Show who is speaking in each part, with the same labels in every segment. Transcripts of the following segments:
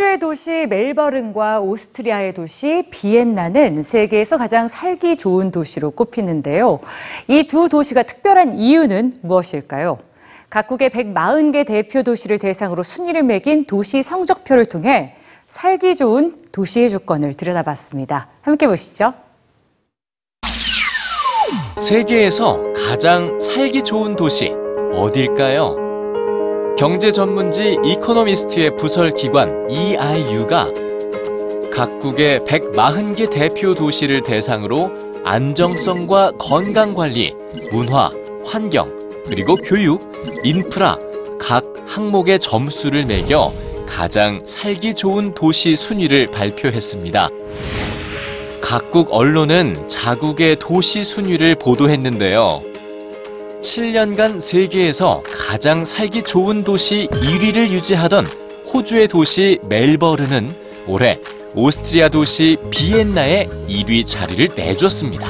Speaker 1: 호주의 도시 멜버른과 오스트리아의 도시 비엔나는 세계에서 가장 살기 좋은 도시로 꼽히는데요. 이 두 도시가 특별한 이유는 무엇일까요? 각국의 140개 대표 도시를 대상으로 순위를 매긴 도시 성적표를 통해 살기 좋은 도시의 조건을 들여다봤습니다. 함께 보시죠.
Speaker 2: 세계에서 가장 살기 좋은 도시 어딜까요? 경제 전문지 이코노미스트의 부설 기관 EIU가 각국의 140개 대표 도시를 대상으로 안정성과 건강 관리, 문화, 환경, 그리고 교육, 인프라 각 항목의 점수를 매겨 가장 살기 좋은 도시 순위를 발표했습니다. 각국 언론은 자국의 도시 순위를 보도했는데요. 7년간 세계에서 가장 살기 좋은 도시 1위를 유지하던 호주의 도시 멜버른은 올해 오스트리아 도시 비엔나에 1위 자리를 내줬습니다.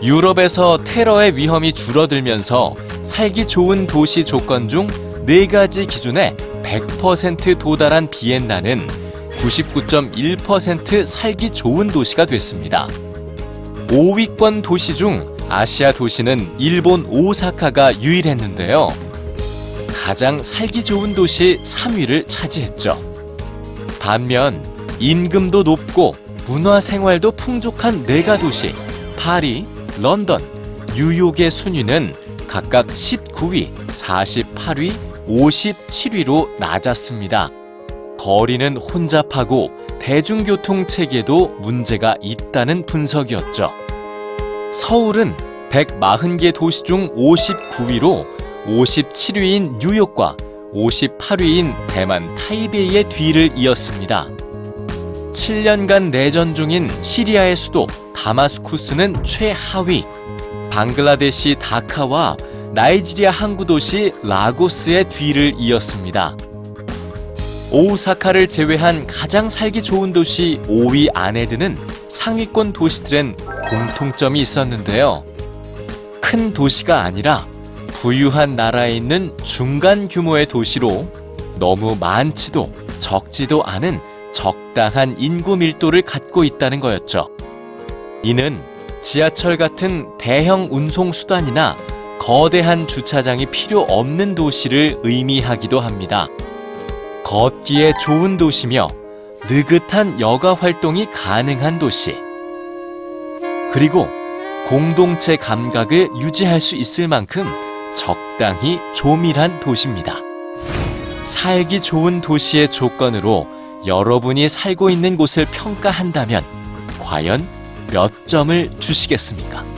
Speaker 2: 유럽에서 테러의 위험이 줄어들면서 살기 좋은 도시 조건 중 4가지 기준에 100% 도달한 비엔나는 99.1% 살기 좋은 도시가 됐습니다. 5위권 도시 중 아시아 도시는 일본 오사카가 유일했는데요. 가장 살기 좋은 도시 3위를 차지했죠. 반면 임금도 높고 문화 생활도 풍족한 네가 도시 파리, 런던, 뉴욕의 순위는 각각 19위, 48위, 57위로 낮았습니다. 거리는 혼잡하고 대중교통 체계도 문제가 있다는 분석이었죠. 서울은 140개 도시 중 59위로 57위인 뉴욕과 58위인 대만 타이베이의 뒤를 이었습니다. 7년간 내전 중인 시리아의 수도 다마스쿠스는 최하위, 방글라데시 다카와 나이지리아 항구 도시 라고스의 뒤를 이었습니다. 오사카를 제외한 가장 살기 좋은 도시 5위 안에 드는 상위권 도시들엔 공통점이 있었는데요. 큰 도시가 아니라 부유한 나라에 있는 중간 규모의 도시로 너무 많지도 적지도 않은 적당한 인구 밀도를 갖고 있다는 거였죠. 이는 지하철 같은 대형 운송 수단이나 거대한 주차장이 필요 없는 도시를 의미하기도 합니다. 걷기에 좋은 도시며 느긋한 여가 활동이 가능한 도시. 그리고 공동체 감각을 유지할 수 있을 만큼 적당히 조밀한 도시입니다. 살기 좋은 도시의 조건으로 여러분이 살고 있는 곳을 평가한다면 과연 몇 점을 주시겠습니까?